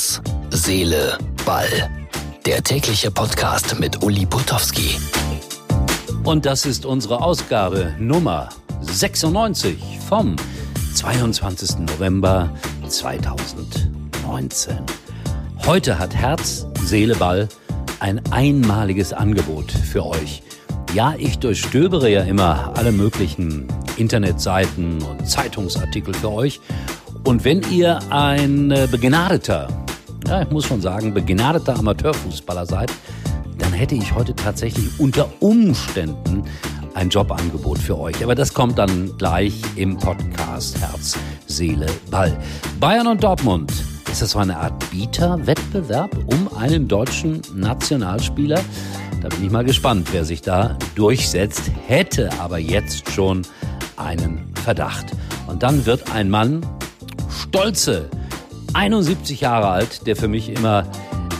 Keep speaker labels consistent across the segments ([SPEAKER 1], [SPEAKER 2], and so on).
[SPEAKER 1] Herz, Seele, Ball. Der tägliche Podcast mit Uli Putowski.
[SPEAKER 2] Und das ist unsere Ausgabe Nummer 96 vom 22. November 2019. Heute hat Herz, Seele, Ball ein einmaliges Angebot für euch. Ja, ich durchstöbere ja immer alle möglichen Internetseiten und Zeitungsartikel für euch. Und wenn ihr ein äh, begnadeter, ja, ich muss schon sagen, begnadeter Amateurfußballer seid, dann hätte ich heute tatsächlich unter Umständen ein Jobangebot für euch. Aber das kommt dann gleich im Podcast Herz, Seele, Ball. Bayern und Dortmund. Ist das so eine Art Bieterwettbewerb um einen deutschen Nationalspieler? Da bin ich mal gespannt, wer sich da durchsetzt, hätte aber jetzt schon einen Verdacht. Und dann wird ein Mann stolze, 71 Jahre alt, der für mich immer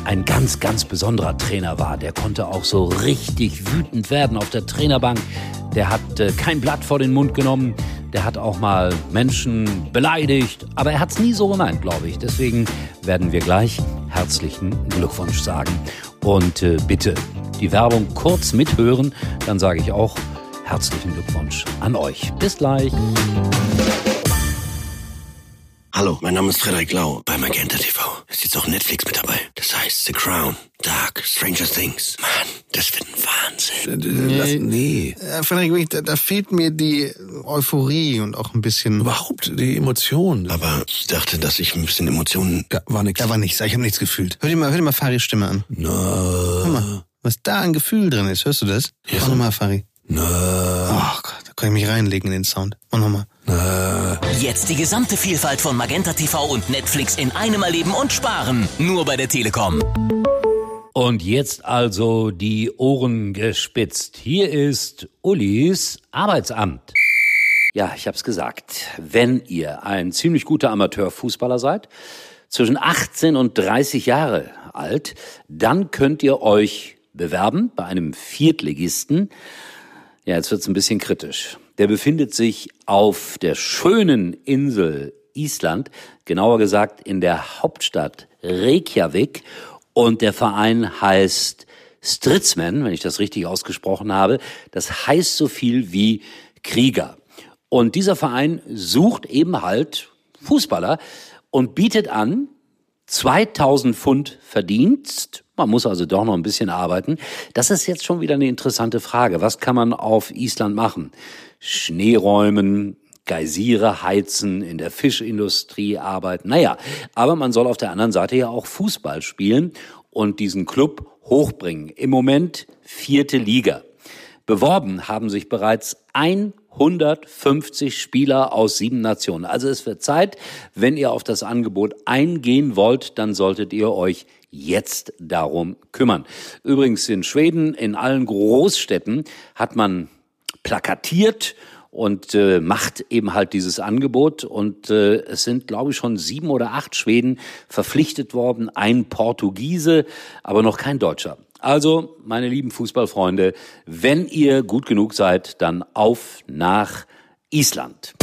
[SPEAKER 2] ein ganz, ganz besonderer Trainer war. Der konnte auch so richtig wütend werden auf der Trainerbank. Der hat äh, kein Blatt vor den Mund genommen. Der hat auch mal Menschen beleidigt. Aber er hat es nie so gemeint, glaube ich. Deswegen werden wir gleich herzlichen Glückwunsch sagen. Und äh, bitte die Werbung kurz mithören, dann sage ich auch herzlichen Glückwunsch an euch. Bis gleich.
[SPEAKER 3] Hallo, mein Name ist Frederik Lau bei Magenta TV. Ist jetzt auch Netflix mit dabei. Das heißt The Crown, Dark, Stranger Things. Mann, das wird ein Wahnsinn.
[SPEAKER 4] Nee.
[SPEAKER 3] Lass, nee.
[SPEAKER 4] Äh, Frederik, da, da fehlt mir die Euphorie und auch ein bisschen.
[SPEAKER 5] Überhaupt die Emotionen.
[SPEAKER 3] Aber ich dachte, dass ich ein bisschen Emotionen...
[SPEAKER 5] Ja, war nix.
[SPEAKER 4] Da war nichts, ich habe nichts gefühlt. Hör dir mal, hör dir mal Faris Stimme an.
[SPEAKER 5] Na,
[SPEAKER 4] Hör mal, was da an Gefühl drin ist. Hörst du das?
[SPEAKER 3] Ja.
[SPEAKER 4] Mach nochmal, Fari.
[SPEAKER 5] na,
[SPEAKER 4] Oh Gott, da kann ich mich reinlegen in den Sound. Mach nochmal.
[SPEAKER 1] Jetzt die gesamte Vielfalt von Magenta TV und Netflix in einem erleben und sparen. Nur bei der Telekom.
[SPEAKER 2] Und jetzt also die Ohren gespitzt. Hier ist Ulis Arbeitsamt. Ja, ich hab's gesagt. Wenn ihr ein ziemlich guter Amateurfußballer seid, zwischen 18 und 30 Jahre alt, dann könnt ihr euch bewerben bei einem Viertligisten. Ja, jetzt wird's ein bisschen kritisch. Der befindet sich auf der schönen Insel Island, genauer gesagt in der Hauptstadt Reykjavik. Und der Verein heißt Stridsman, wenn ich das richtig ausgesprochen habe. Das heißt so viel wie Krieger. Und dieser Verein sucht eben halt Fußballer und bietet an 2000 Pfund Verdienst. Man muss also doch noch ein bisschen arbeiten. Das ist jetzt schon wieder eine interessante Frage. Was kann man auf Island machen? Schnee räumen, Geysire heizen, in der Fischindustrie arbeiten. Naja, aber man soll auf der anderen Seite ja auch Fußball spielen und diesen Club hochbringen. Im Moment vierte Liga. Beworben haben sich bereits 150 Spieler aus sieben Nationen. Also es wird Zeit, wenn ihr auf das Angebot eingehen wollt, dann solltet ihr euch jetzt darum kümmern. Übrigens in Schweden, in allen Großstädten hat man plakatiert und äh, macht eben halt dieses Angebot. Und äh, es sind, glaube ich, schon sieben oder acht Schweden verpflichtet worden, ein Portugiese, aber noch kein Deutscher. Also, meine lieben Fußballfreunde, wenn ihr gut genug seid, dann auf nach Island.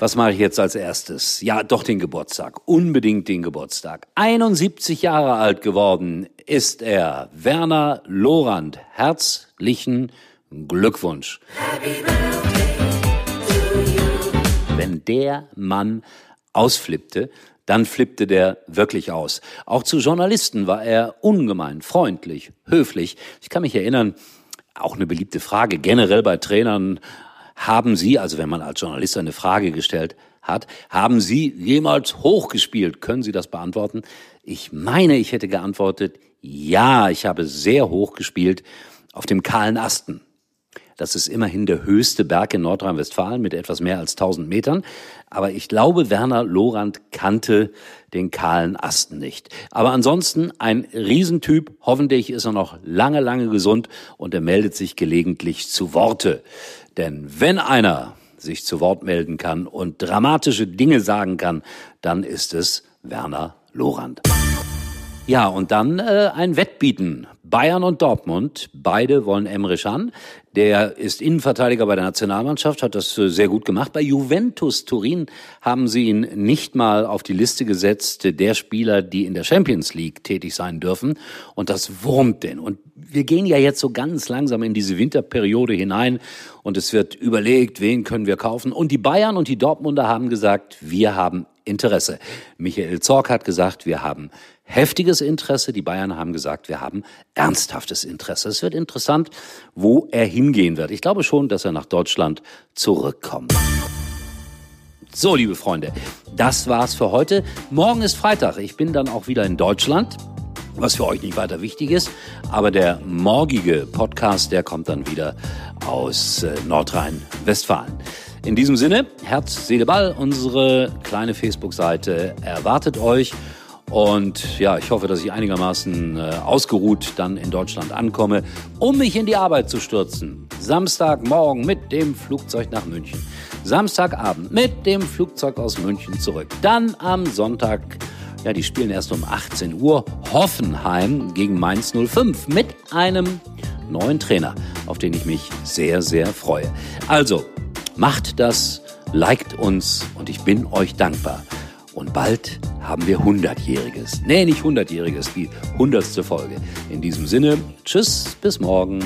[SPEAKER 2] Was mache ich jetzt als erstes? Ja, doch den Geburtstag. Unbedingt den Geburtstag. 71 Jahre alt geworden ist er. Werner Lorand. Herzlichen Glückwunsch. Wenn der Mann ausflippte, dann flippte der wirklich aus. Auch zu Journalisten war er ungemein freundlich, höflich. Ich kann mich erinnern, auch eine beliebte Frage generell bei Trainern, haben Sie, also wenn man als Journalist eine Frage gestellt hat, haben Sie jemals hochgespielt? Können Sie das beantworten? Ich meine, ich hätte geantwortet, ja, ich habe sehr hoch gespielt auf dem kahlen Asten. Das ist immerhin der höchste Berg in Nordrhein-Westfalen mit etwas mehr als 1000 Metern. Aber ich glaube, Werner Lorand kannte den kahlen Asten nicht. Aber ansonsten ein Riesentyp. Hoffentlich ist er noch lange, lange gesund und er meldet sich gelegentlich zu Worte. Denn wenn einer sich zu Wort melden kann und dramatische Dinge sagen kann, dann ist es Werner Lorand. Ja, und dann äh, ein Wettbieten. Bayern und Dortmund, beide wollen Emre Can. Der ist Innenverteidiger bei der Nationalmannschaft, hat das äh, sehr gut gemacht. Bei Juventus Turin haben sie ihn nicht mal auf die Liste gesetzt der Spieler, die in der Champions League tätig sein dürfen. Und das wurmt denn. Und wir gehen ja jetzt so ganz langsam in diese Winterperiode hinein und es wird überlegt, wen können wir kaufen. Und die Bayern und die Dortmunder haben gesagt, wir haben Interesse. Michael Zorc hat gesagt, wir haben heftiges Interesse. Die Bayern haben gesagt, wir haben ernsthaftes Interesse. Es wird interessant, wo er hingehen wird. Ich glaube schon, dass er nach Deutschland zurückkommt. So, liebe Freunde, das war's für heute. Morgen ist Freitag. Ich bin dann auch wieder in Deutschland, was für euch nicht weiter wichtig ist. Aber der morgige Podcast, der kommt dann wieder aus äh, Nordrhein-Westfalen. In diesem Sinne, Herz, Seele, Ball, unsere kleine Facebook-Seite erwartet euch. Und ja, ich hoffe, dass ich einigermaßen äh, ausgeruht dann in Deutschland ankomme, um mich in die Arbeit zu stürzen. Samstagmorgen mit dem Flugzeug nach München. Samstagabend mit dem Flugzeug aus München zurück. Dann am Sonntag, ja, die spielen erst um 18 Uhr, Hoffenheim gegen Mainz 05 mit einem neuen Trainer, auf den ich mich sehr, sehr freue. Also, macht das, liked uns und ich bin euch dankbar. Und bald haben wir 100-jähriges. Nee, nicht 100-jähriges, die 100. Folge. In diesem Sinne, tschüss, bis morgen.